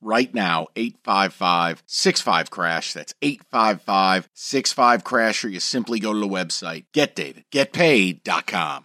right now 855 65 crash. That's 855 65 crash or you simply go to the website getdavidgetpaid.com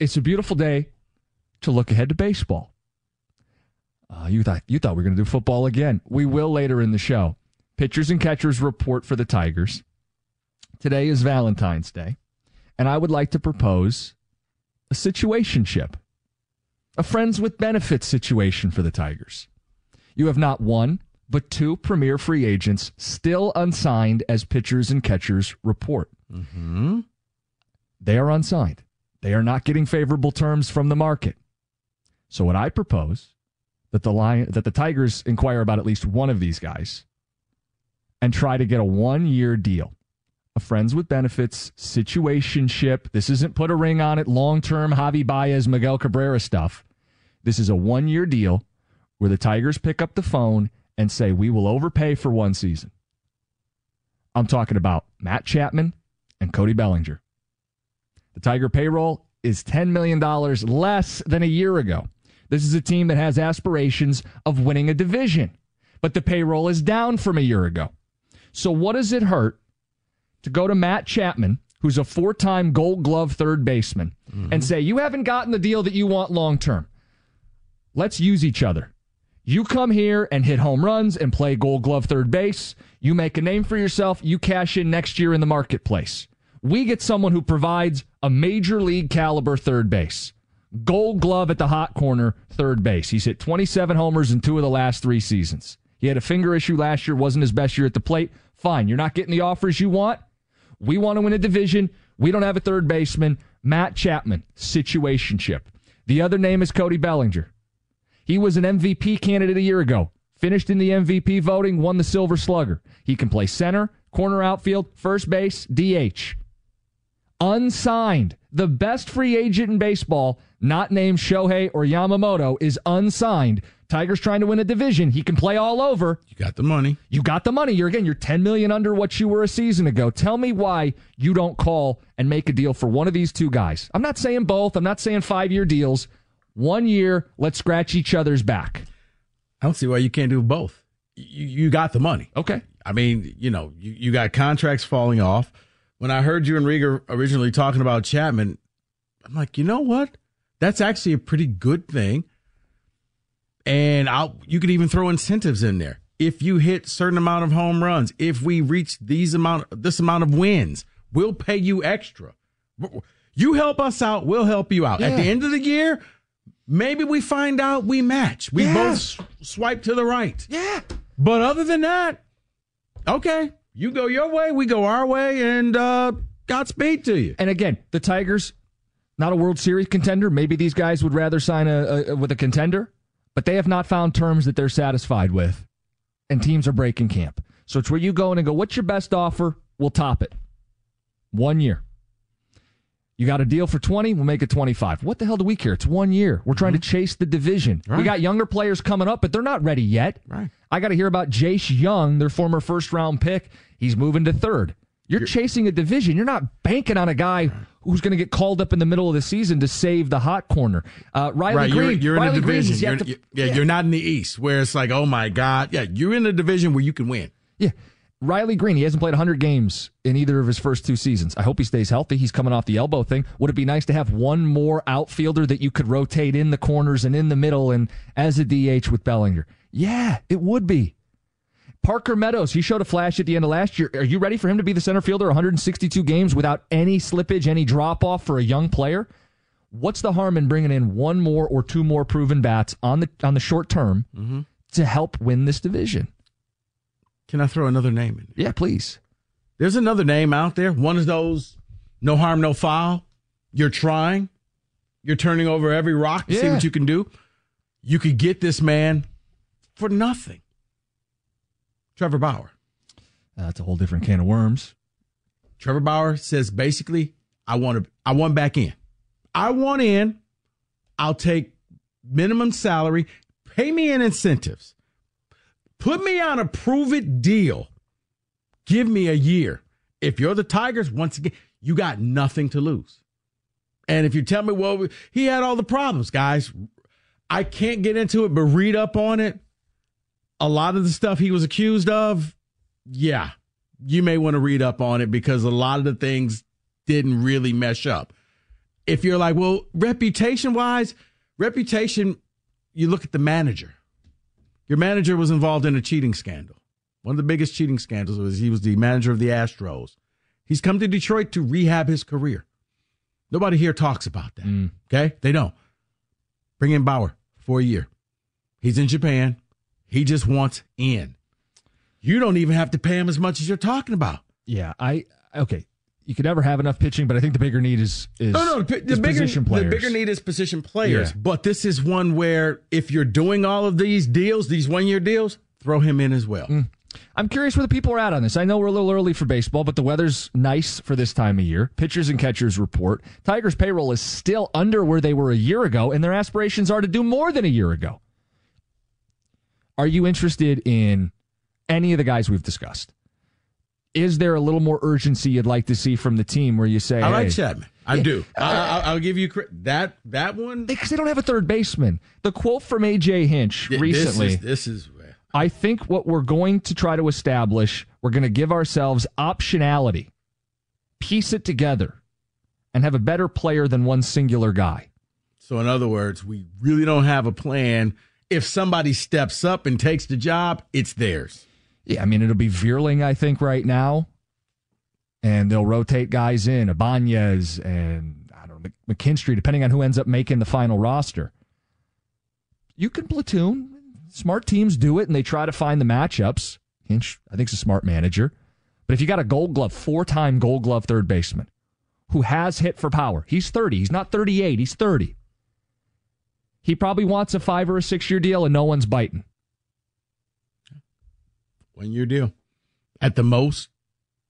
It's a beautiful day to look ahead to baseball. Uh, you thought you thought we were going to do football again. We will later in the show. Pitchers and catchers report for the Tigers. Today is Valentine's Day, and I would like to propose a situationship, a friends with benefits situation for the Tigers. You have not one, but two premier free agents still unsigned as pitchers and catchers report. Mm-hmm. They are unsigned. They are not getting favorable terms from the market. So what I propose that the lion that the Tigers inquire about at least one of these guys and try to get a one-year deal. A friends with benefits situationship. This isn't put a ring on it long-term Javi Baez, Miguel Cabrera stuff. This is a one-year deal where the Tigers pick up the phone and say we will overpay for one season. I'm talking about Matt Chapman and Cody Bellinger. The Tiger payroll is $10 million less than a year ago. This is a team that has aspirations of winning a division, but the payroll is down from a year ago. So, what does it hurt to go to Matt Chapman, who's a four time gold glove third baseman, mm-hmm. and say, You haven't gotten the deal that you want long term? Let's use each other. You come here and hit home runs and play gold glove third base. You make a name for yourself. You cash in next year in the marketplace. We get someone who provides a major league caliber third base. Gold glove at the hot corner, third base. He's hit 27 homers in two of the last three seasons. He had a finger issue last year, wasn't his best year at the plate. Fine. You're not getting the offers you want. We want to win a division. We don't have a third baseman. Matt Chapman, situationship. The other name is Cody Bellinger. He was an MVP candidate a year ago. Finished in the MVP voting, won the Silver Slugger. He can play center, corner outfield, first base, DH. Unsigned. The best free agent in baseball, not named Shohei or Yamamoto, is unsigned. Tigers trying to win a division. He can play all over. You got the money. You got the money. You're again, you're 10 million under what you were a season ago. Tell me why you don't call and make a deal for one of these two guys. I'm not saying both. I'm not saying five year deals. One year, let's scratch each other's back. I don't see why you can't do both. You, you got the money. Okay. I mean, you know, you, you got contracts falling off. When I heard you and Rico originally talking about Chapman, I'm like, you know what? That's actually a pretty good thing. And I'll you could even throw incentives in there. If you hit certain amount of home runs, if we reach these amount this amount of wins, we'll pay you extra. You help us out, we'll help you out. At the end of the year, maybe we find out we match. We Yeah. both swipe to the right. Yeah. But other than that, okay, you go your way, we go our way, and uh, Godspeed to you. And again, the Tigers, not a World Series contender. Maybe these guys would rather sign a, a with a contender, but they have not found terms that they're satisfied with, and teams are breaking camp. So it's where you go in and go, "What's your best offer? We'll top it. One year. You got a deal for twenty? We'll make it twenty-five. What the hell do we care? It's one year. We're trying to chase the division. We got younger players coming up, but they're not ready yet. Right. I got to hear about Jace Jung, their former first-round pick. He's moving to third. You're, chasing a division. You're not banking on a guy who's going to get called up in the middle of the season to save the hot corner. Uh, Riley right, Greene. you're, you're in a division. You're, to- you- yeah, you're not in the East where it's like, oh my God. Yeah, you're in a division where you can win. Yeah. Riley Greene, he hasn't played 100 games in either of his first two seasons. I hope he stays healthy. He's coming off the elbow thing. Would it be nice to have one more outfielder that you could rotate in the corners and in the middle and as a DH with Bellinger? Yeah, it would be. Parker Meadows, he showed a flash at the end of last year. Are you ready for him to be the center fielder 162 games without any slippage, any drop off for a young player? What's the harm in bringing in one more or two more proven bats on the on the short term Mm-hmm. to help win this division? Can I throw another name in? Yeah, please. There's another name out there. One of those no harm, no foul. You're trying. You're turning over every rock to see what you can do. You could get this man for nothing. Trevor Bauer. Uh, that's a whole different can of worms. Trevor Bauer says basically, I want to I want back in. I want in. I'll take minimum salary. Pay me in incentives. Put me on a prove it deal. Give me a year. If you're the Tigers, once again, you got nothing to lose. And if you tell me, well, he had all the problems, guys, I can't get into it, but read up on it. A lot of the stuff he was accused of, yeah, you may want to read up on it because a lot of the things didn't really mesh up. If you're like, well, reputation wise, reputation, you look at the manager. Your manager was involved in a cheating scandal. One of the biggest cheating scandals was he was the manager of the Astros. He's come to Detroit to rehab his career. Nobody here talks about that. Mm. Okay? They don't. Bring in Bauer for a year. He's in Japan. He just wants in. You don't even have to pay him as much as you're talking about. Yeah, I okay. You could never have enough pitching, but I think the bigger need is is, No, no, the, bigger position the players. bigger need is position players. Yeah. But this is one where if you're doing all of these deals, these one year deals, throw him in as well. Mm. I'm curious where the people are at on this. I know we're a little early for baseball, but the weather's nice for this time of year. Pitchers and catchers report. Tigers payroll is still under where they were a year ago, and their aspirations are to do more than a year ago. Are you interested in any of the guys we've discussed? Is there a little more urgency you'd like to see from the team where you say, I like hey, Chapman. I do. I, I, I'll give you that that one. because they don't have a third baseman. The quote from AJ Hinch Th- recently. This is, this is I think what we're going to try to establish, we're going to give ourselves optionality, piece it together, and have a better player than one singular guy. so. In other words, we really don't have a plan. If somebody steps up and takes the job, it's theirs. Yeah, I mean, it'll be Vierling, I think, right now. And they'll rotate guys in, Ibanez and, I don't know, McKinstry, depending on who ends up making the final roster. You can platoon. Smart teams do it, and they try to find the matchups. Hinch, I think, is a smart manager. But if you got a gold glove, four time gold glove third baseman who has hit for power, he's 30. He's not 38, he's 30. He probably wants a five or a six year deal, and no one's biting. One year deal. At the most,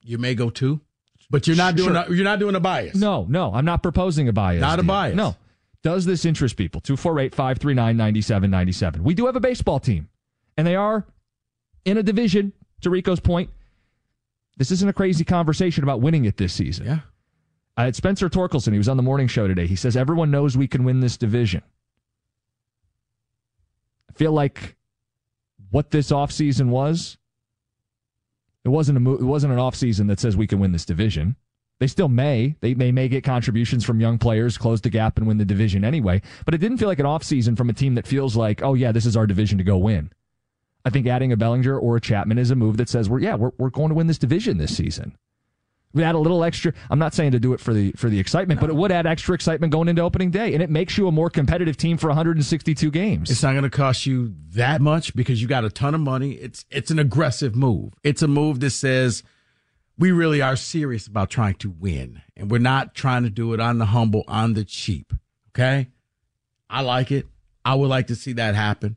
you may go two, but you're not doing Sure. a, you're not doing a Baez. No, no, I'm not proposing a Baez. Not a Baez. No. Does this interest people? 248 539 9797. We do have a baseball team, and they are in a division, to Rico's point. This isn't a crazy conversation about winning it this season. Yeah. Uh, it's Spencer Torkelson. He was on the morning show today. He says everyone knows we can win this division. I feel like what this offseason was, it wasn't a mo- it wasn't an offseason that says we can win this division. They still may. They, they may get contributions from young players, close the gap, and win the division anyway. But it didn't feel like an offseason from a team that feels like, oh, yeah, this is our division to go win. I think adding a Bellinger or a Chapman is a move that says, we're, yeah, we're, we're going to win this division this season. Add a little extra. I'm not saying to do it for the for the excitement, but it would add extra excitement going into opening day, and it makes you a more competitive team for 162 games. It's not going to cost you that much because you got a ton of money. It's it's an aggressive move. It's a move that says we really are serious about trying to win, and we're not trying to do it on the humble, on the cheap. Okay, I like it. I would like to see that happen.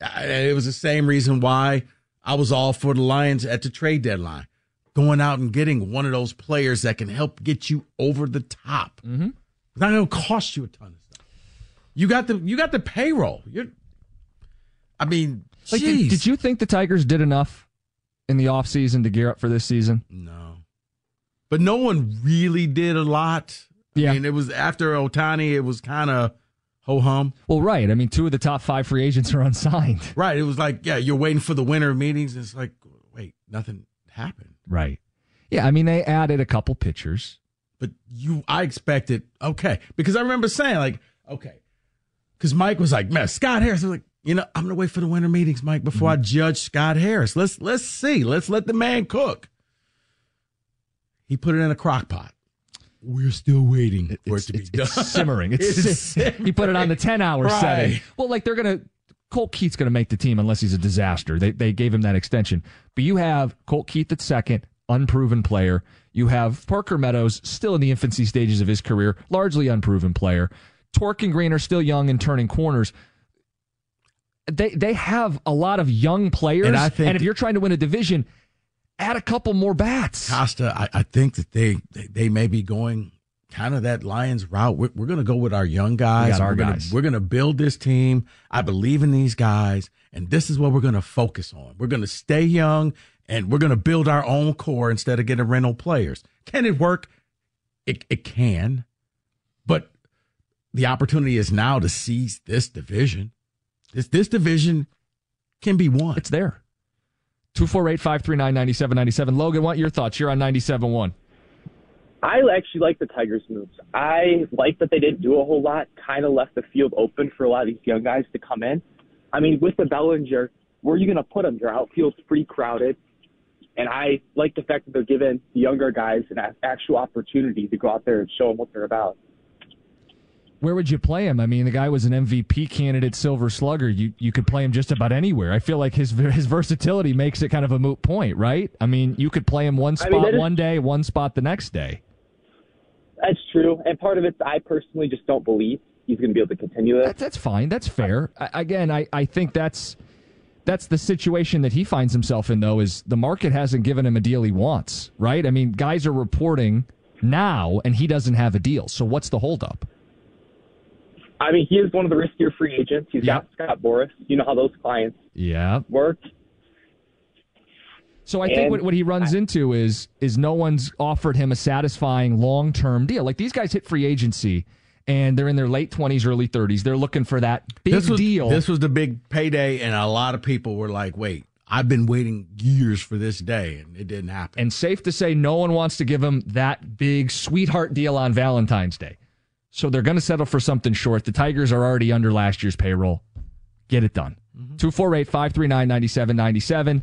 It was the same reason why I was all for the Lions at the trade deadline, going out and getting one of those players that can help get you over the top. Mm-hmm. It's not going to cost you a ton of stuff. You got the you got the payroll. You're, I mean, Like, did, did you think the Tigers did enough in the offseason to gear up for this season? No, but no one really did a lot. Yeah. I mean, it was after Ohtani. It was kind of ho hum. Well, right. I mean, two of the top five free agents are unsigned. Right. It was like, yeah, you're waiting for the winter meetings. And it's like, wait, nothing happened. Right. Yeah. I mean, they added a couple pitchers. But you, I expected okay because I remember saying like, okay, because Mike was like, man, Scott Harris. I was like, You know, I'm gonna wait for the winter meetings, Mike, before mm-hmm. I judge Scott Harris. Let's let's see. Let's let the man cook. He put it in a crock pot. We're still waiting for it to be it's, done. it's simmering. It's, It's sim- He put it on the 10 hour Right. setting. Well, like they're going to, Colt Keith's going to make the team unless he's a disaster. They, they gave him that extension. But you have Colt Keith at second, unproven player. You have Parker Meadows, still in the infancy stages of his career, largely unproven player. Torque and Greene are still young and turning corners. They they have a lot of young players, And I think- if you're trying to win a division, add a couple more bats. Costa, I, I think that they, they they may be going kind of that Lions route. We're, we're going to go with our young guys. We our we're gonna, guys. We're going to build this team. I believe in these guys, and this is what we're going to focus on. We're going to stay young, and we're going to build our own core instead of getting rental players. Can it work? It it can, but the opportunity is now to seize this division. This this division can be won. It's there. 248 539 9797. Logan, what your thoughts? You're on 97.1. I actually like the Tigers' moves. I like that they didn't do a whole lot, kind of left the field open for a lot of these young guys to come in. I mean, with the Bellinger, where are you going to put them? Your outfield's pretty crowded. And I like the fact that they're giving the younger guys an actual opportunity to go out there and show them what they're about. Where would you play him? I mean, the guy was an MVP candidate, Silver Slugger. You you could play him just about anywhere. I feel like his his versatility makes it kind of a moot point, right? I mean, you could play him one I spot mean, that is- one day, one spot the next day. That's true. And part of it, I personally just don't believe he's going to be able to continue. That's that's fine. That's fair. I, again, I, I think that's that's the situation that he finds himself in. Though is the market hasn't given him a deal he wants, right? I mean, guys are reporting now, and he doesn't have a deal. So what's the holdup? I mean, he is one of the riskier free agents. He's Yep. got Scott Boras. You know how those clients Yeah. work. So I think what, what he runs into is is no one's offered him a satisfying long term deal. Like these guys hit free agency and they're in their late twenties, early thirties. They're looking for that big this was, deal. This was the big payday, and a lot of people were like, "Wait, I've been waiting years for this day, and it didn't happen." and safe to say no one wants to give him that big sweetheart deal on Valentine's Day. So they're going to settle for something short. The Tigers are already under last year's payroll. Get it done. Mm-hmm. 248 539 9797.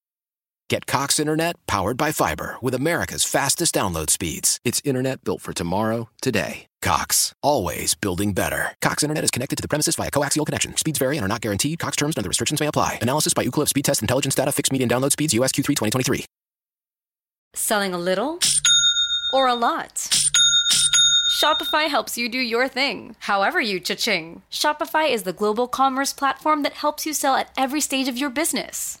Get Cox Internet powered by fiber with America's fastest download speeds. It's internet built for tomorrow, today. Cox, always building better. Cox Internet is connected to the premises via coaxial connection. Speeds vary and are not guaranteed. Cox terms and other restrictions may apply. Analysis by Ookla Speed Test Intelligence Data. Fixed median download speeds. US Q3 2023. Selling a little or a lot? Shopify helps you do your thing, however you cha-ching. Shopify is the global commerce platform that helps you sell at every stage of your business.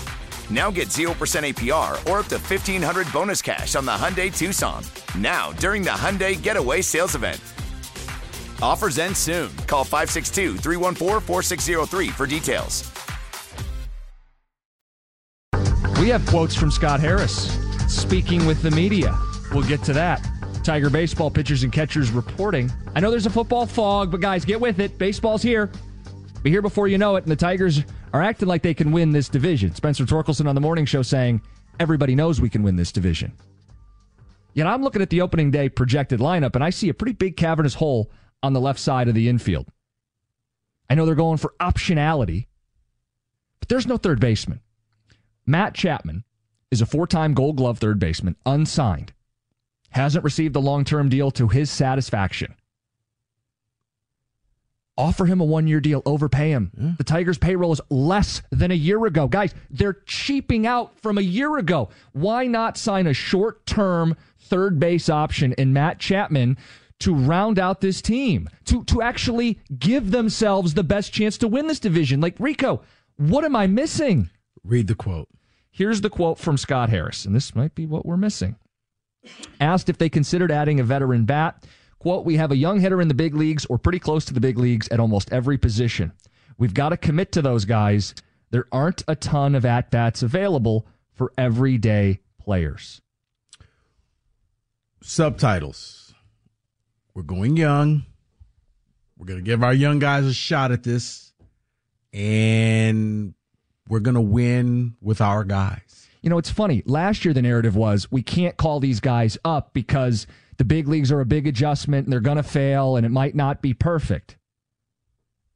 Now get 0% APR or up to 1500 bonus cash on the Hyundai Tucson. Now, during the Hyundai Getaway Sales Event. Offers end soon. Call 562 314 4603 for details. We have quotes from Scott Harris speaking with the media. We'll get to that. Tiger baseball pitchers and catchers reporting. I know there's a football fog, but guys, get with it. Baseball's here. Be here before you know it, and the Tigers are acting like they can win this division. Spencer Torkelson on the morning show saying everybody knows we can win this division. Yet I'm looking at the opening day projected lineup, and I see a pretty big cavernous hole on the left side of the infield. I know they're going for optionality, but there's no third baseman. Matt Chapman is a four time gold glove third baseman, unsigned, hasn't received a long term deal to his satisfaction. Offer him a one year deal, overpay him. Yeah. The Tigers' payroll is less than a year ago. Guys, they're cheaping out from a year ago. Why not sign a short term third base option in Matt Chapman to round out this team, to, to actually give themselves the best chance to win this division? Like, Rico, what am I missing? Read the quote. Here's the quote from Scott Harris, and this might be what we're missing. Asked if they considered adding a veteran bat, quote, We have a young hitter in the big leagues or pretty close to the big leagues at almost every position. We've got to commit to those guys. There aren't a ton of at bats available for everyday players. Subtitles We're going young. We're going to give our young guys a shot at this. And we're going to win with our guys. You know, it's funny. Last year, the narrative was we can't call these guys up because the big leagues are a big adjustment and they're going to fail and it might not be perfect.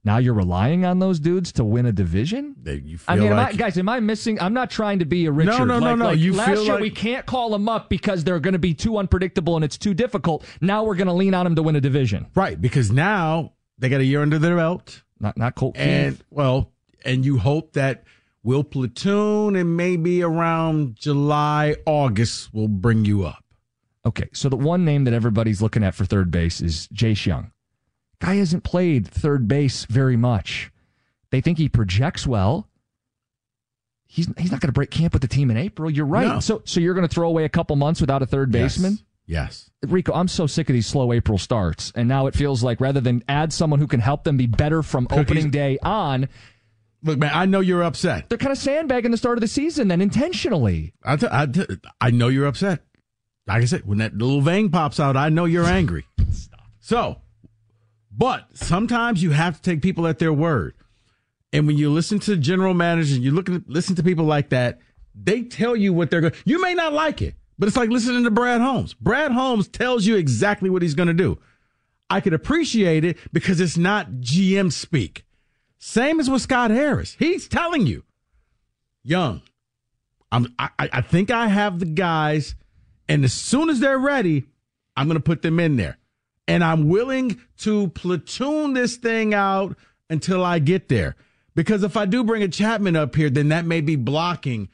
Now you're relying on those dudes to win a division. I mean, like... am I, guys, am I missing? I'm not trying to be a Richard. No, no, no, like, no. Like you last year like... we can't call them up because they're going to be too unpredictable and it's too difficult. Now we're going to lean on them to win a division, right? Because now they got a year under their belt. Not not Colt. And Keith. well, and you hope that We'll platoon and maybe around July, August, we'll bring you up. Okay, so the one name that everybody's looking at for third base is Jace Jung. Guy hasn't played third base very much. They think he projects well. He's he's not going to break camp with the team in April. You're right. No. So so you're going to throw away a couple months without a third baseman? Yes. yes. Rico, I'm so sick of these slow April starts. And now it feels like rather than add someone who can help them be better from opening day on, Look, man, I know you're upset. They're kind of sandbagging the start of the season then intentionally. I, t- I, t- I know you're upset. Like I said, when that little vein pops out, I know you're angry. Stop. So, but sometimes you have to take people at their word. And when you listen to general managers, you look at, listen to people like that, they tell you what they're going You may not like it, but it's like listening to Brad Holmes. Brad Holmes tells you exactly what he's going to do. I could appreciate it because it's not GM speak. Same as with Scott Harris. He's telling you, young, I'm, I, I think I have the guys, and as soon as they're ready, I'm going to put them in there. And I'm willing to platoon this thing out until I get there. Because if I do bring a Chapman up here, then that may be blocking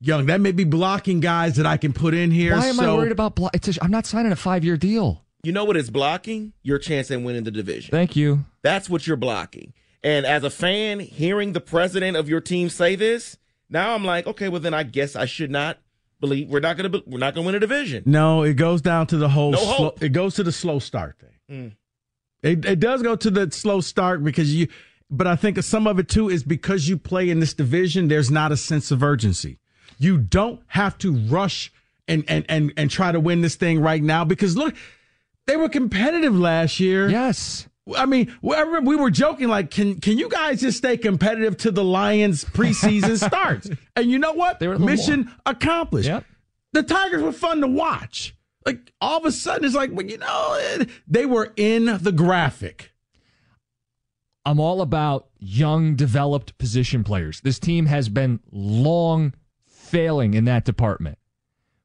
Jung. That may be blocking guys that I can put in here. Why am so, I worried about block? I'm not signing a five year deal. You know what is blocking? Your chance at winning the division. Thank you. That's what you're blocking. And as a fan, hearing the president of your team say this, now I'm like, okay, well then I guess I should not believe we're not gonna we're not gonna win a division. No, it goes down to the whole. No slow, hope. It goes to the slow start thing. Mm. It it does go to the slow start because you, but I think some of it too is because you play in this division. There's not a sense of urgency. You don't have to rush and and and and try to win this thing right now because look, they were competitive last year. Yes. I mean, I remember we were joking like, can can you guys just stay competitive to the Lions preseason starts? And you know what? Mission more. accomplished. Yep. The Tigers were fun to watch. Like all of a sudden, it's like, well, you know, they were in the graphic. I'm all about young, developed position players. This team has been long failing in that department.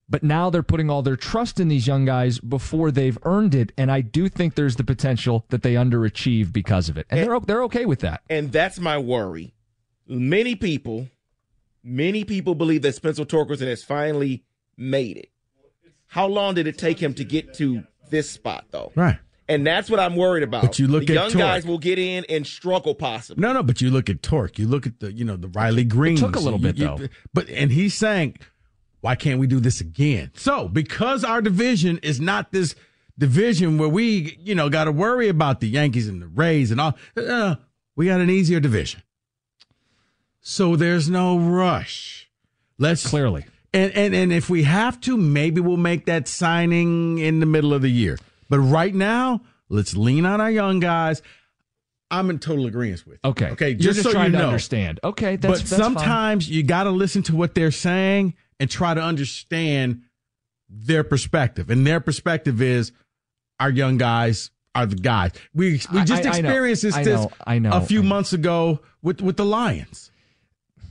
But now they're putting all their trust in these young guys before they've earned it, and I do think there's the potential that they underachieve because of it, and, and they're they're okay with that. And that's my worry. Many people, many people believe that Spencer Torkelson has finally made it. How long did it take him to get to this spot, though? Right. And that's what I'm worried about. But you look the at young Torque. guys will get in and struggle possibly. No, no, but you look at Torque. You look at the, you know, the Riley Greene. took a little bit, though. But and he's saying, why can't we do this again? So because our division is not this division where we, you know, got to worry about the Yankees and the Rays and all. Uh, we got an easier division. So there's no rush. Let's Clearly. and, and and if we have to, maybe we'll make that signing in the middle of the year. But right now, let's lean on our young guys. I'm in total agreement with. You. Okay. Okay. You're Just, just so trying you to know. understand. Okay. That's, but that's fine. sometimes you got to listen to what they're saying and try to understand their perspective. And their perspective is our young guys are the guys. We we just I- I know. experienced this, I this know. I know. a few months ago with with the Lions.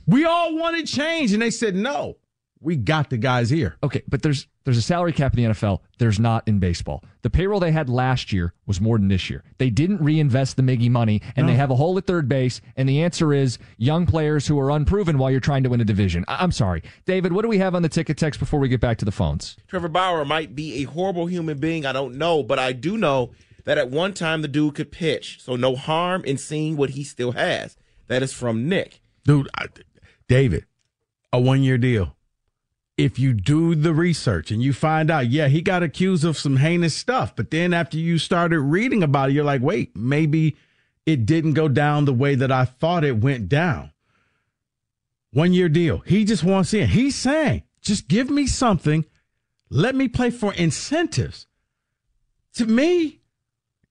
We all wanted change, and they said no. We got the guys here. Okay, but there's there's a salary cap in the NFL. There's not in baseball. The payroll they had last year was more than this year. They didn't reinvest the Miggy money, and they have a hole at third base. And the answer is young players who are unproven while you're trying to win a division. I- I'm sorry, David. What do we have on the ticket text before we get back to the phones? Trevor Bauer might be a horrible human being. I don't know, but I do know that at one time the dude could pitch. So no harm in seeing what he still has. That is from Nick. dude, I, David, a one year deal. If you do the research and you find out, yeah, he got accused of some heinous stuff, but then after you started reading about it, you're like, wait, maybe it didn't go down the way that I thought it went down. One year deal. He just wants in. He's saying, just give me something. Let me play for incentives. To me,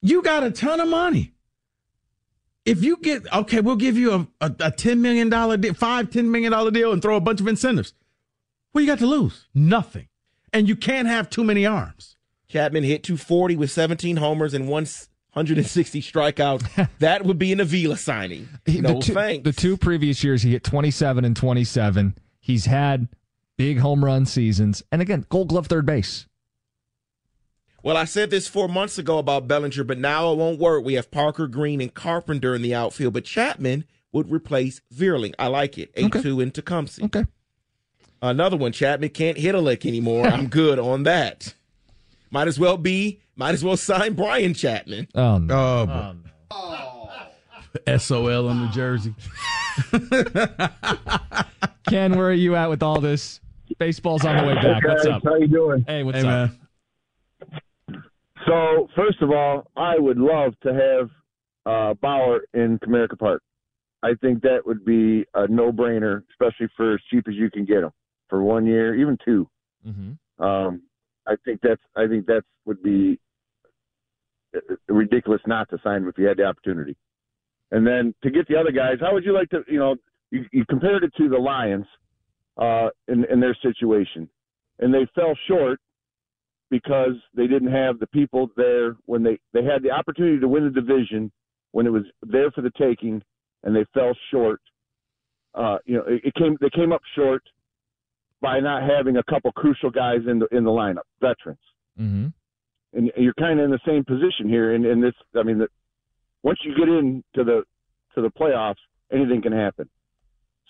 you got a ton of money if you get okay, we'll give you a, a, a ten million dollar deal, five ten million dollar deal, and throw a bunch of incentives. What you got to lose? Nothing. And you can't have too many arms. Chapman hit 240 with 17 homers and 160 strikeouts. that would be an Avila signing. No the two, thanks. The two previous years, he hit 27 and 27. He's had big home run seasons, and again, Gold Glove third base. Well, I said this four months ago about Bellinger, but now it won't work. We have Parker, Greene, and Carpenter in the outfield, but Chapman would replace Vierling. I like it. A2 Okay. and Tecumseh. Okay. Another one, Chapman can't hit a lick anymore. I'm good on that. Might as well be, might as well sign Brian Chapman. Oh no. Oh, but- SOL on the jersey. Ken, where are you at with all this? Baseball's on the way back. What's up? How you doing? Hey, what's Hey, up? man. So, first of all, I would love to have uh, Bauer in Comerica Park. I think that would be a no-brainer, especially for as cheap as you can get him for one year, even two. Mm-hmm. Um, I think that's I think that's would be uh, ridiculous not to sign him if you had the opportunity. And then to get the other guys, how would you like to? You know, you, you compared it to the Lions uh, in in their situation, and they fell short because they didn't have the people there when they they had the opportunity to win the division when it was there for the taking, and they fell short. Uh, you know, it, it came they came up short by not having a couple crucial guys in the in the lineup, veterans. Mm-hmm. And you're kind of in the same position here. And in this, I mean, the, once you get into the to the playoffs, anything can happen.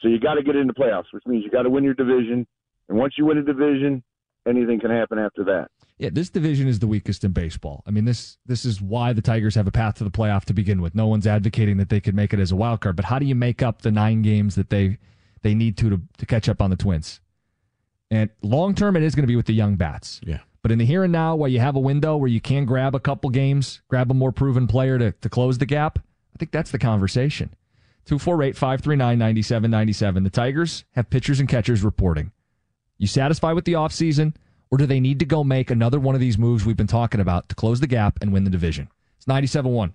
So you got to get into the playoffs, which means you got to win your division. And once you win a division, anything can happen after that. Yeah, this division is the weakest in baseball. I mean, this this is why the Tigers have a path to the playoff to begin with. No one's advocating that they could make it as a wild card, but how do you make up the nine games that they they need to to, to catch up on the Twins? And long term, it is going to be with the young bats. Yeah. But in the here and now, where you have a window where you can grab a couple games, grab a more proven player to, to close the gap, I think that's the conversation. 248 539 9797. The Tigers have pitchers and catchers reporting. You satisfied with the offseason, or do they need to go make another one of these moves we've been talking about to close the gap and win the division? It's 97 1.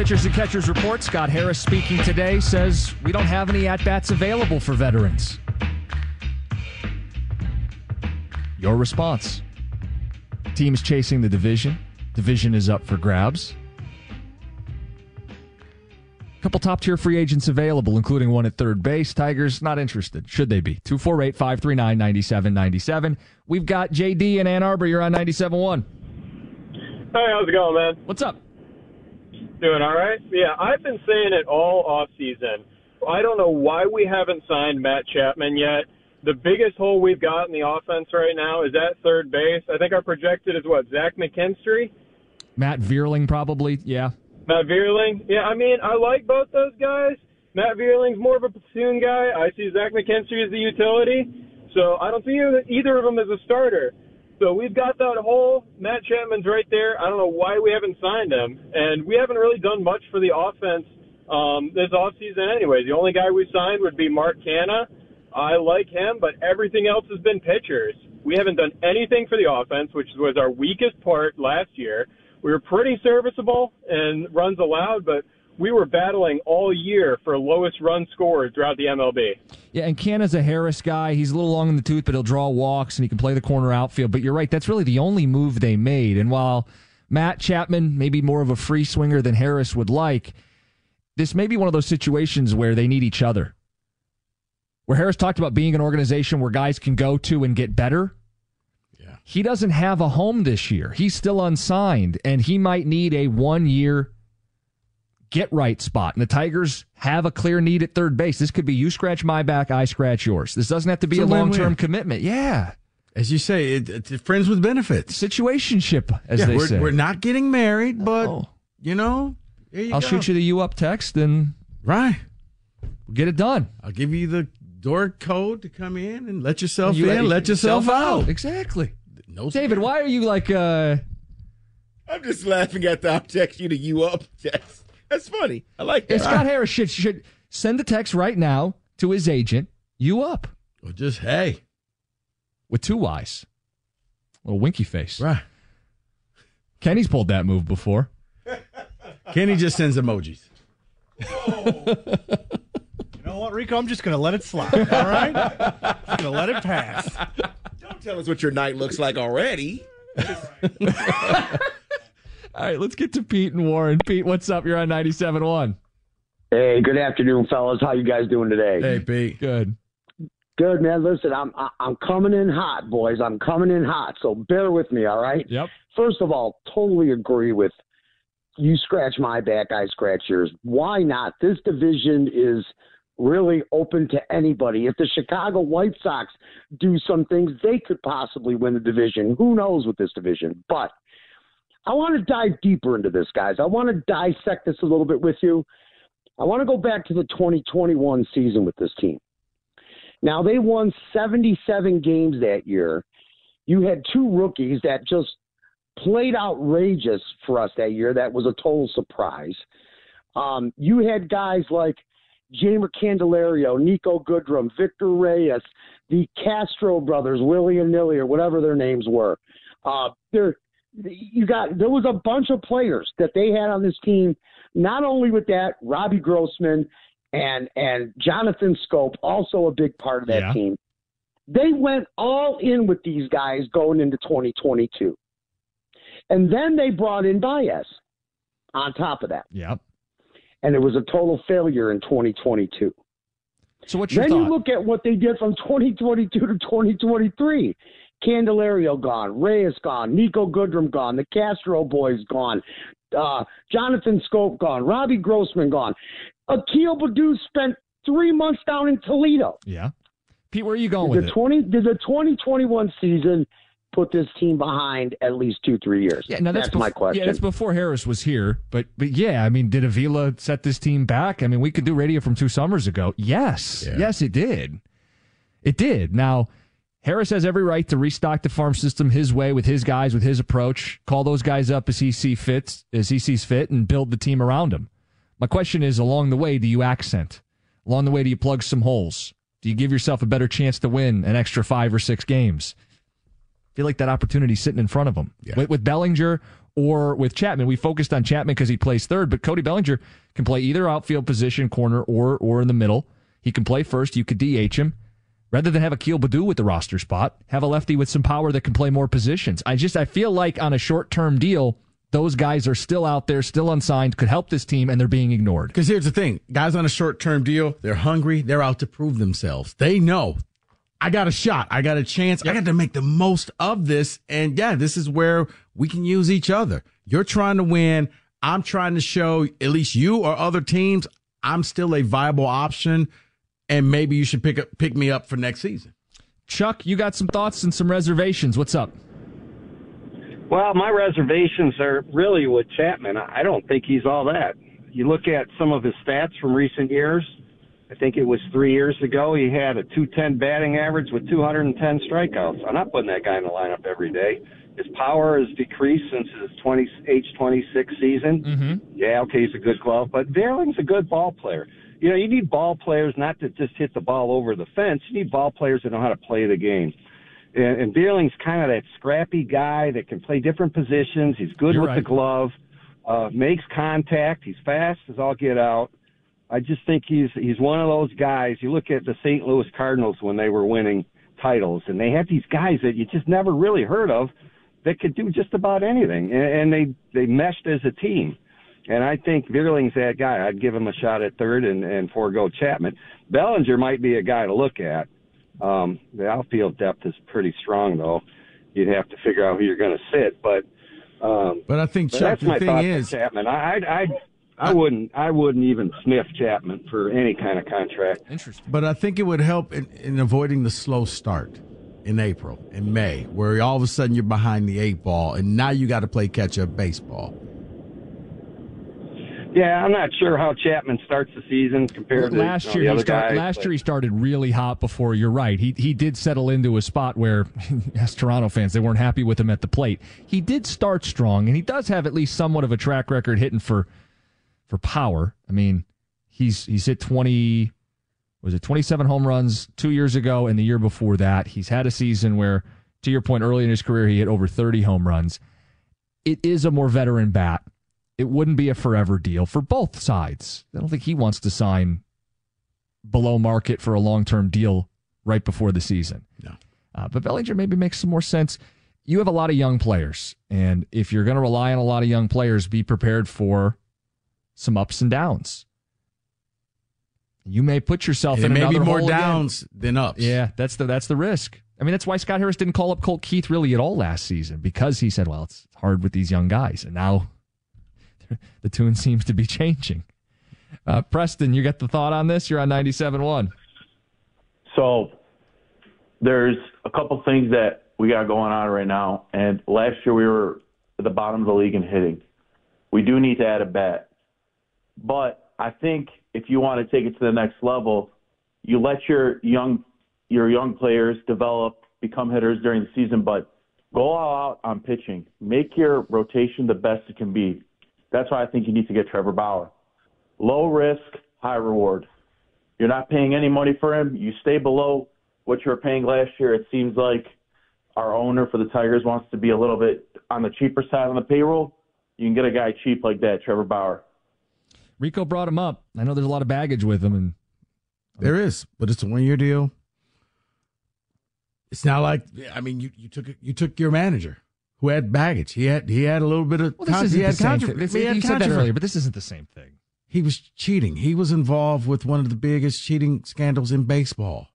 Pitchers and catchers report. Scott Harris speaking today says we don't have any at bats available for veterans. Your response. Teams chasing the division. Division is up for grabs. Couple top tier free agents available, including one at third base. Tigers not interested. Should they be? 248 539 9797. We've got JD in Ann Arbor. You're on 97.1. Hey, how's it going, man? What's up? Doing all right? Yeah, I've been saying it all off season. I don't know why we haven't signed Matt Chapman yet. The biggest hole we've got in the offense right now is at third base. I think our projected is what Zach McKinstry, Matt Vierling, probably. Yeah. Matt Vierling. Yeah, I mean I like both those guys. Matt Vierling's more of a platoon guy. I see Zach McKinstry as the utility. So I don't see either of them as a starter. So we've got that hole. Matt Chapman's right there. I don't know why we haven't signed him, and we haven't really done much for the offense um, this offseason anyway. The only guy we signed would be Mark Canha. I like him, but everything else has been pitchers. We haven't done anything for the offense, which was our weakest part last year. We were pretty serviceable and runs allowed, but we were battling all year for lowest run scorers throughout the MLB. Yeah, and Ken is a Harris guy. He's a little long in the tooth, but he'll draw walks and he can play the corner outfield. But you're right, that's really the only move they made. And while Matt Chapman may be more of a free swinger than Harris would like, this may be one of those situations where they need each other. Where Harris talked about being an organization where guys can go to and get better. Yeah. He doesn't have a home this year. He's still unsigned, and he might need a one year get right spot. And the Tigers have a clear need at third base. This could be you scratch my back, I scratch yours. This doesn't have to be It's a, a long term commitment. Yeah. As you say, it, it's friends with benefits. Situationship, as Yeah, they we're, say. we're not getting married, but Oh. you know, there you I'll go. shoot you the you up text and right. we'll get it done. I'll give you the door code to come in and let yourself You in, let, yourself, out. Exactly. No, David, why are you like uh I'm just laughing at the I'll text you to you up text. That's funny. I like that. if Scott ah. Harris should should send a text right now to his agent, you up. Or just hey, with two Y's. Little winky face. Right. Kenny's pulled that move before. Kenny just sends emojis. You know what, Rico? I'm just going to let it slide. All right? just going to let it pass. Don't tell us what your night looks like already. All right, let's get to Pete and Warren. Pete, what's up? You're on 97.1. Hey, good afternoon, fellas. How you guys doing today? Hey, Pete. Good. Good, man. Listen, I'm I- I'm coming in hot, boys. I'm coming in hot. So bear with me, all right? Yep. First of all, totally agree with you. Scratch my back, I scratch yours. Why not? This division is really open to anybody. If the Chicago White Sox do some things, they could possibly win the division. Who knows with this division? But I want to dive deeper into this, guys. I want to dissect this a little bit with you. I want to go back to the 2021 season with this team. Now, they won 77 games that year. You had two rookies that just played outrageous for us that year. That was a total surprise. Um, you had guys like Jeimer Candelario, Niko Goodrum, Victor Reyes, the Castro brothers, Willie and Nilly, or whatever their names were. Uh, there, you got there was a bunch of players that they had on this team. Not only with that, Robbie Grossman and and Jonathan Schoop, also a big part of that Yeah. team. They went all in with these guys going into 2022. And then they brought in Baez. on top of that. Yep. And it was a total failure in 2022. So what's your then thought? you look at what they did from 2022 to 2023. Candelario gone, Reyes gone, Niko Goodrum gone, the Castro boys gone, uh, Jonathan Schoop gone, Robbie Grossman gone. Akil Baddoo spent three months down in Toledo. Yeah. Pete, where are you going Did with the it? 20 did the 2021 season put this team behind at least two three years? Yeah, no, that's, that's my question. Yeah, that's before Harris was here. But but yeah, I mean, did Avila set this team back? I mean, we could do radio from two summers ago. Yes, yes, it did. It did. Now, Harris has every right to restock the farm system his way with his guys, with his approach. Call those guys up as he see fits, as he sees fit, and build the team around him. My question is: Along the way, do you accent? Along the way, do you plug some holes? Do you give yourself a better chance to win an extra five or six games? I feel like that opportunity's sitting in front of him. With, with Bellinger or with Chapman, we focused on Chapman because he plays third, but Cody Bellinger can play either outfield position, corner, or or in the middle. He can play first. You could DH him. Rather than have Akil Baddoo with the roster spot, have a lefty with some power that can play more positions. I just I feel like on a short term deal, those guys are still out there, still unsigned, could help this team, and they're being ignored. Because here's the thing guys on a short term deal, they're hungry, they're out to prove themselves. They know I got a shot, I got a chance, I got to make the most of this. And yeah, this is where we can use each other. You're trying to win. I'm trying to show at least you or other teams I'm still a viable option, and maybe you should pick up pick me up for next season. Chuck, you got some thoughts and some reservations. What's up? Well, my reservations are really with Chapman. I don't think he's all that. You look at some of his stats from recent years. I think it was three years ago. He had a 210 batting average with 210 strikeouts. I'm not putting that guy in the lineup every day. His power has decreased since his 20, age 26 season. Mm-hmm. Yeah, okay, he's a good glove, but Vierling's a good ball player. You know, you need ball players not to just hit the ball over the fence. You need ball players that know how to play the game. And, and Vierling's kind of that scrappy guy that can play different positions. He's good You're with right. the glove, uh, makes contact. He's fast as all get out. I just think he's he's one of those guys. You look at the St. Louis Cardinals when they were winning titles, and they had these guys that you just never really heard of that could do just about anything, and, and they they meshed as a team. And I think Vierling's that guy. I'd give him a shot at third and, and forego Chapman. Bellinger might be a guy to look at. Um, the outfield depth is pretty strong, though. You'd have to figure out who you're going to sit, but um, But I think Chuck, that's the my thing thoughts is, Chapman. I, I, I, I wouldn't, I wouldn't even sniff Chapman for any kind of contract. Interesting. But I think it would help in, in avoiding the slow start in April and May, where all of a sudden you're behind the eight ball, and now you got to play catch up baseball. Yeah, I'm not sure how Chapman starts the season compared last to you know, year, the he other start, guys. last but- year he started really hot. Before you're right, he he did settle into a spot where, as Toronto fans, they weren't happy with him at the plate. He did start strong, and he does have at least somewhat of a track record hitting for for power. I mean, he's he's hit twenty was it twenty seven home runs two years ago, and the year before that, he's had a season where, to your point, early in his career, he hit over thirty home runs. It is a more veteran bat. It wouldn't be a forever deal for both sides. I don't think he wants to sign below market for a long term deal right before the season. No. Uh, but Bellinger maybe makes some more sense. You have a lot of young players, and if you're going to rely on a lot of young players, be prepared for some ups and downs. You may put yourself And in it may be more hole again. downs than ups. Yeah, that's the that's the risk. I mean, that's why Scott Harris didn't call up Colt Keith really at all last season because he said, "Well, it's hard with these young guys," and now the tune seems to be changing. Uh, Preston, you got the thought on this? You're on 97.1. So there's a couple things that we got going on right now. And last year we were at the bottom of the league in hitting. We do need to add a bat. But I think if you want to take it to the next level, you let your young your young players develop, become hitters during the season, but go all out on pitching. Make your rotation the best it can be. That's why I think you need to get Trevor Bauer. Low risk, high reward. You're not paying any money for him. You stay below what you were paying last year. It seems like our owner for the Tigers wants to be a little bit on the cheaper side on the payroll. You can get a guy cheap like that, Trevor Bauer. Rico brought him up. I know there's a lot of baggage with him, and There is, but it's a one year deal. It's not like I mean you, you took you took your manager who had baggage. He had he had a little bit of Well, this isn't he had the same thing. This- he had you said that earlier, but this isn't the same thing. He was cheating. He was involved with one of the biggest cheating scandals in baseball.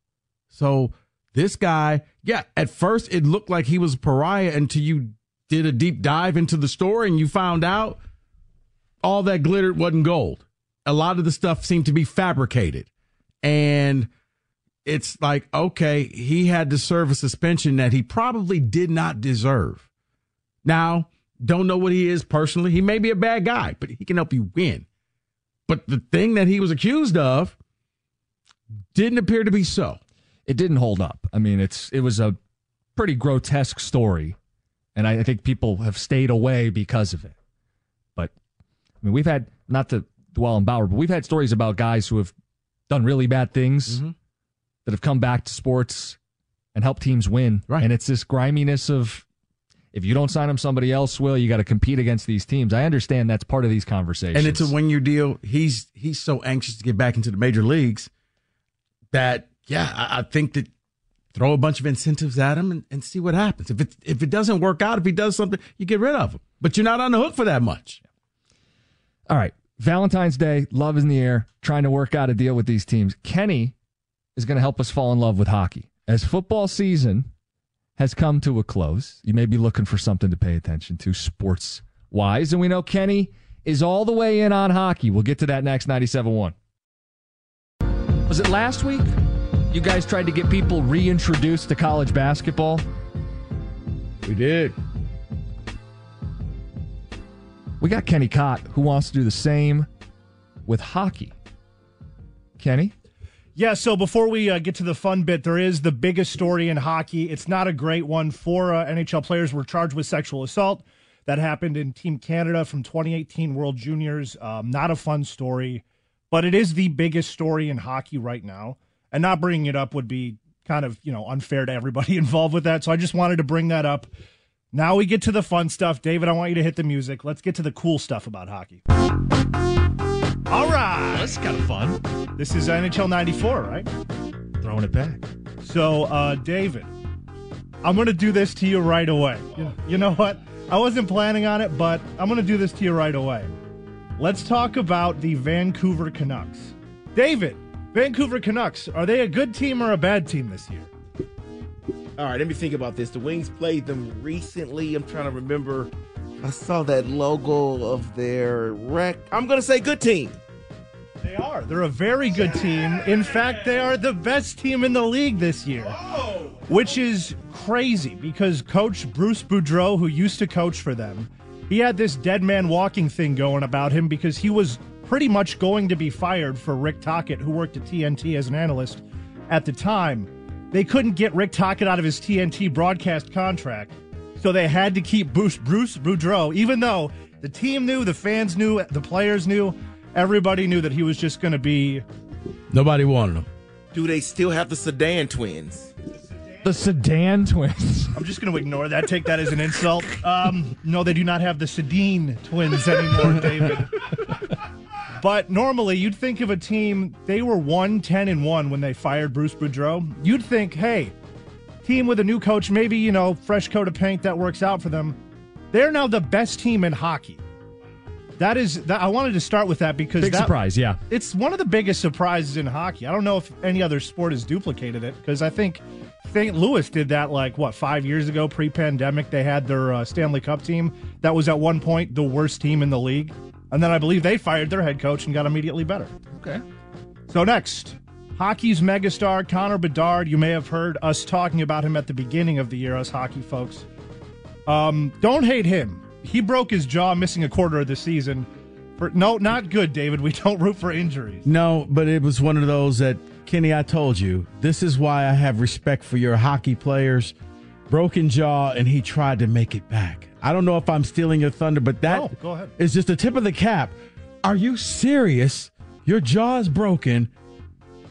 So this guy, yeah, at first it looked like he was a pariah until you did a deep dive into the story and you found out all that glittered wasn't gold. A lot of the stuff seemed to be fabricated. And it's like, okay, he had to serve a suspension that he probably did not deserve. Now, don't know what he is personally. He may be a bad guy, but he can help you win. But the thing that he was accused of didn't appear to be so. It didn't hold up. I mean, it's it was a pretty grotesque story, and I think people have stayed away because of it. But I mean, we've had not to dwell on Bauer, but we've had stories about guys who have done really bad things mm-hmm. that have come back to sports and helped teams win. Right. And it's this griminess of if you don't sign him, somebody else will. You got to compete against these teams. I understand that's part of these conversations. And it's a one year deal. He's he's so anxious to get back into the major leagues that yeah, I, I think that throw a bunch of incentives at him and, and see what happens. If it if it doesn't work out, if he does something, you get rid of him. But you're not on the hook for that much. All right. Valentine's Day, love is in the air, trying to work out a deal with these teams. Kenny is going to help us fall in love with hockey. As football season has come to a close, you may be looking for something to pay attention to sports wise. And we know Kenny is all the way in on hockey. We'll get to that next 97 1. Was it last week? You guys tried to get people reintroduced to college basketball? We did. We got Kenny Cott who wants to do the same with hockey. Kenny? Yeah, so before we uh, get to the fun bit, there is the biggest story in hockey. It's not a great one. Four uh, NHL players were charged with sexual assault. That happened in Team Canada from 2018 World Juniors. Um, not a fun story, but it is the biggest story in hockey right now. And not bringing it up would be kind of you know unfair to everybody involved with that. So I just wanted to bring that up. Now we get to the fun stuff. David, I want you to hit the music. Let's get to the cool stuff about hockey. All right. That's kind of fun. This is NHL 94, right? Throwing it back. So, uh, David, I'm going to do this to you right away. You, you know what? I wasn't planning on it, but I'm going to do this to you right away. Let's talk about the Vancouver Canucks. David, Vancouver Canucks, are they a good team or a bad team this year? All right, let me think about this. The Wings played them recently. I'm trying to remember. I saw that logo of their rec. I'm going to say good team. They are. They're a very good team. In fact, they are the best team in the league this year. Which is crazy because coach Bruce Boudreau, who used to coach for them, he had this dead man walking thing going about him because he was pretty much going to be fired for Rick Tocchet, who worked at TNT as an analyst at the time. They couldn't get Rick Tocchet out of his TNT broadcast contract, so they had to keep Bruce, Bruce Boudreau, even though the team knew, the fans knew, the players knew, everybody knew that he was just going to be. Nobody wanted him. Do they still have the Sedan twins? The Sedan twins. I'm just going to ignore that. Take that as an insult. Um, no, they do not have the Sedin twins anymore, David. But normally, you'd think of a team, they were 1 10 and 1 when they fired Bruce Boudreau. You'd think, hey, team with a new coach, maybe, you know, fresh coat of paint that works out for them. They're now the best team in hockey. That is, that, I wanted to start with that because Big that- surprise, yeah. it's one of the biggest surprises in hockey. I don't know if any other sport has duplicated it because I think St. Louis did that like what five years ago, pre-pandemic. They had their uh, Stanley Cup team that was at one point the worst team in the league, and then I believe they fired their head coach and got immediately better. Okay. So next, hockey's megastar Connor Bedard. You may have heard us talking about him at the beginning of the year, us hockey folks. Um, don't hate him. He broke his jaw, missing a quarter of the season. For no, not good, David. We don't root for injuries. No, but it was one of those that Kenny, I told you, this is why I have respect for your hockey players. Broken jaw, and he tried to make it back. I don't know if I'm stealing your thunder, but that No, go ahead. is just the tip of the cap. Are you serious? Your jaw is broken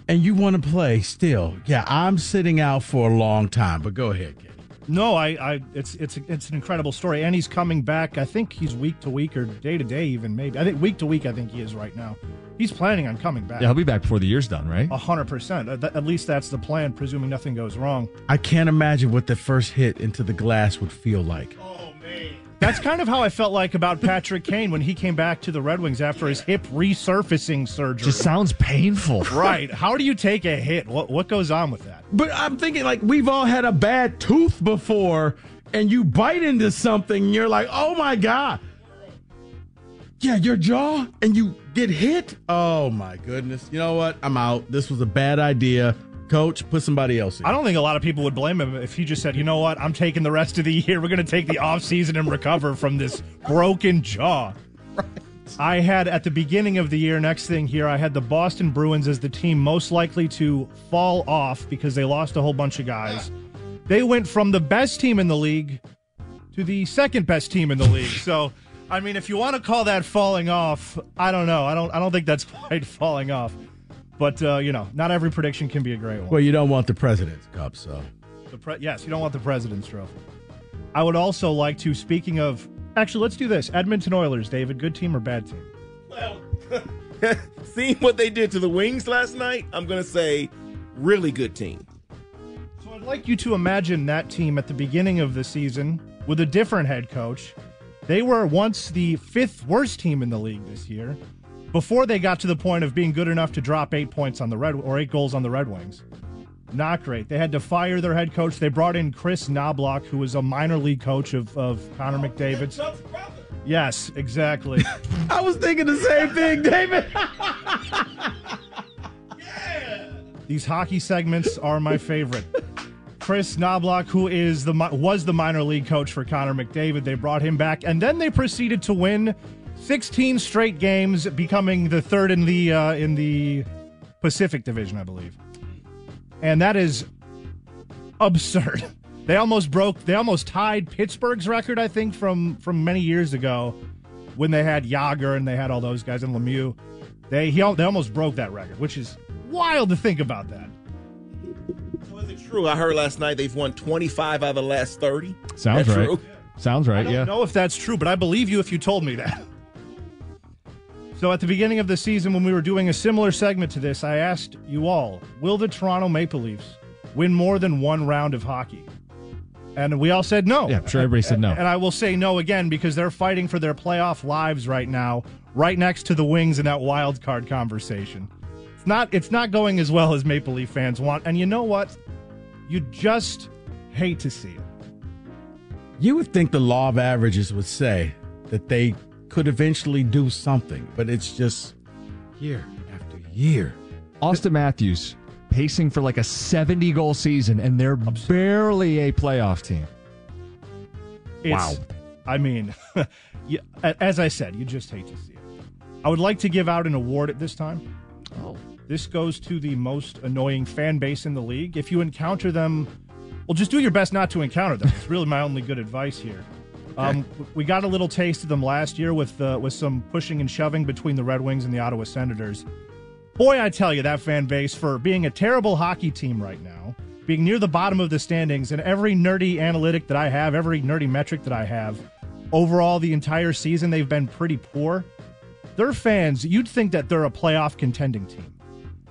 and you want to play still. Yeah, I'm sitting out for a long time, but go ahead, Kenny. No, I, I, it's it's it's an incredible story, and he's coming back. I think he's week to week or day to day, even maybe. I think week to week. I think he is right now. He's planning on coming back. Yeah, he'll be back before the year's done, right? A hundred percent. At at least that's the plan, presuming nothing goes wrong. I can't imagine what the first hit into the glass would feel like. Oh, That's kind of how I felt like about Patrick Kane when he came back to the Red Wings after his hip resurfacing surgery. Just sounds painful. right. How do you take a hit? What what goes on with that? But I'm thinking like we've all had a bad tooth before, and you bite into something, and you're like, oh my god. Yeah, your jaw, and you get hit. Oh my goodness. You know what? I'm out. This was a bad idea. Coach, put somebody else in. I don't think a lot of people would blame him if he just said, "You know what? I'm taking the rest of the year. We're going to take the off season and recover from this broken jaw." Right. I had at the beginning of the year, next thing here, I had the Boston Bruins as the team most likely to fall off because they lost a whole bunch of guys. They went from the best team in the league to the second best team in the league. So, I mean, if you want to call that falling off, I don't know. I don't. I don't think that's quite falling off. But uh, you know, not every prediction can be a great one. Well, you don't want the President's Cup, so. The pre- yes, you don't want the President's Trophy. I would also like to. Speaking of, actually, let's do this. Edmonton Oilers, David, good team or bad team? Well, seeing what they did to the Wings last night, I'm going to say really good team. So I'd like you to imagine that team at the beginning of the season with a different head coach. They were once the fifth worst team in the league this year before they got to the point of being good enough to drop eight points on the Red or eight goals on the Red Wings. Not great. They had to fire their head coach. They brought in Kris Knoblauch, who was a minor league coach of, of Connor McDavid's. Yes, exactly. I was thinking the same thing, David. These hockey segments are my favorite. Kris Knoblauch, who is the was the minor league coach for Connor McDavid, they brought him back, and then they proceeded to win 16 straight games, becoming the third in the uh, in the Pacific Division, I believe. And that is absurd. They almost broke. They almost tied Pittsburgh's record, I think, from from many years ago, when they had Jagr and they had all those guys and Lemieux. They he they almost broke that record, which is wild to think about that. So is it true? I heard last night they've won 25 out of the last 30. Sounds That's right. True? Sounds right. I don't yeah. know if that's true, but I believe you if you told me that. So at the beginning of the season, when we were doing a similar segment to this, I asked you all, will the Toronto Maple Leafs win more than one round of hockey? And we all said no. Yeah, I'm sure everybody said no. And I will say no again because they're fighting for their playoff lives right now, right next to the Wings in that wild card conversation. It's not it's not going as well as Maple Leaf fans want. And you know what? You just hate to see it. You would think the law of averages would say that they could eventually do something, but it's just year after year. Auston Matthews pacing for like a 70 goal season, and they're barely a playoff team. wow. I mean, yeah, as I said, you just hate to see it. I would like to give out an award at this time. Oh. This goes to the most annoying fan base in the league. If you encounter them, well, just do your best not to encounter them. It's really my only good advice here. Um, we got a little taste of them last year with uh, with some pushing and shoving between the Red Wings and the Ottawa Senators. Boy, I tell you, that fan base for being a terrible hockey team right now, being near the bottom of the standings, and every nerdy analytic that I have, every nerdy metric that I have, overall the entire season they've been pretty poor. Their fans, you'd think that they're a playoff contending team.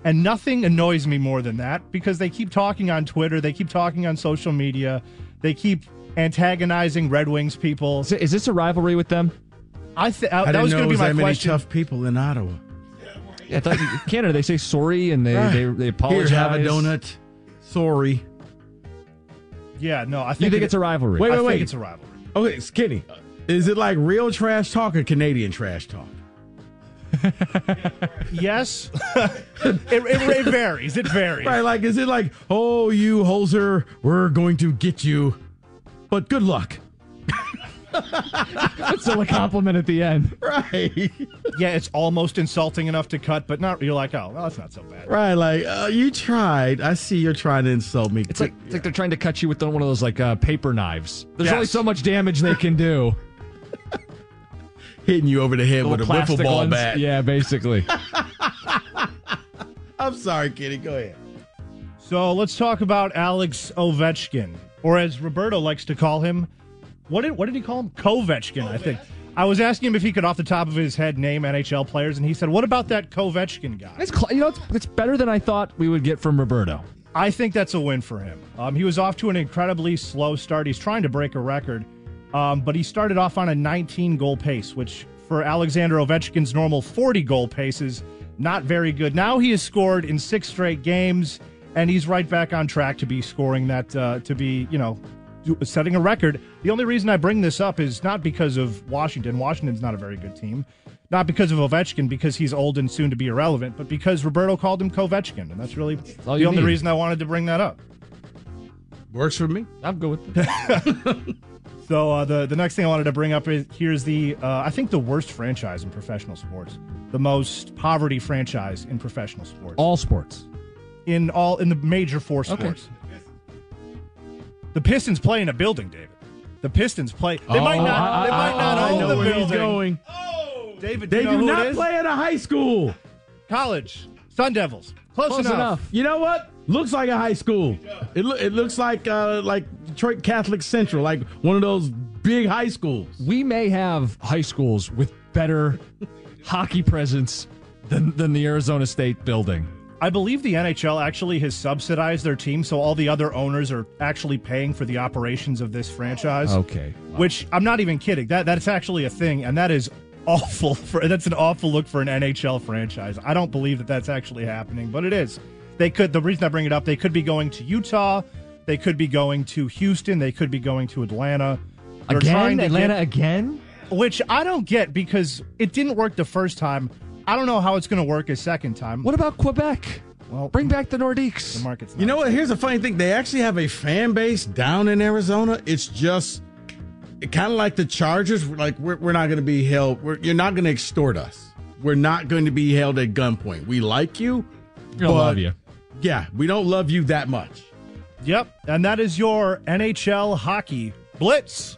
And nothing annoys me more than that because they keep talking on Twitter, they keep talking on social media, they keep antagonizing Red Wings people. Is, is this a rivalry with them? I th- uh, I that didn't was know going to be my that many tough people in Ottawa. Yeah, I thought Canada they say sorry and they they, they apologize. Here, have a donut. Sorry. Yeah, no, I think, You think, think it- it's a rivalry? Wait, I wait, think wait. it's a rivalry. Okay, Skinny. Is it like real trash talk or Canadian trash talk? Yes, it, it, it varies. It varies. Right, like is it like, oh, you hoser, we're going to get you, but good luck. It's still a compliment at the end. Right. Yeah, it's almost insulting enough to cut, but not. You're like, oh, well, that's not so bad. Right, like uh, you tried. I see you're trying to insult me. It's like it's like they're trying to cut you with one of those like uh, paper knives. There's Yes. only so much damage they can do. hitting you over the head with a Little wiffle ball ones. bat. Yeah, basically. I'm sorry, Kitty. Go ahead. So let's talk about Alex Ovechkin, or as Roberto likes to call him. What did what did he call him? Kovechkin, I think. I was asking him if he could, off the top of his head, name NHL players, and he said, "What about that Kovechkin guy?" It's cl- you know it's, it's better than I thought we would get from Roberto. I think that's a win for him. Um, he was off to an incredibly slow start. He's trying to break a record. Um, but he started off on a 19 goal pace, which for Alexander Ovechkin's normal 40 goal pace is not very good. Now he has scored in six straight games, and he's right back on track to be scoring that, uh, to be, you know, setting a record. The only reason I bring this up is not because of Washington. Washington's not a very good team. Not because of Ovechkin, because he's old and soon to be irrelevant, but because Roberto called him Kovechkin, and that's really all the only need. reason I wanted to bring that up. Works for me. I'm good with it. So uh, the the next thing I wanted to bring up is here's the uh, I think the worst franchise in professional sports, the most poverty franchise in professional sports, All sports. In all in the major four sports. The Pistons play in a building, David. The Pistons play. They might Oh, not. They I- might not I- I own know the where building. he's going. David, They you know do who not is? play at a high school. college. Sun Devils. Close, Close enough. enough. You know what? Looks like a high school. It, loo- it looks like uh, like Detroit Catholic Central, like one of those big high schools. We may have high schools with better hockey presence than, than the Arizona State building. I believe the NHL actually has subsidized their team, so all the other owners are actually paying for the operations of this franchise. Okay. Which I'm not even kidding. That that's actually a thing, and that is awful. For that's an awful look for an NHL franchise. I don't believe that that's actually happening, but it is. They could. The reason I bring it up, they could be going to Utah. They could be going to Houston. They could be going to Atlanta. They're Again? to Atlanta get- again? which I don't get because it didn't work the first time. I don't know how it's going to work a second time. What about Quebec? Well, Bring back the Nordiques. the market's. You know what? Here's a funny thing. They actually have a fan base down in Arizona. It's just kind of like the Chargers. Like we're, we're not going to be held. We're, you're not going to extort us. We're not going to be held at gunpoint. We like you. We don't love you. Yeah, we don't love you that much. Yep, and that is your NHL hockey blitz.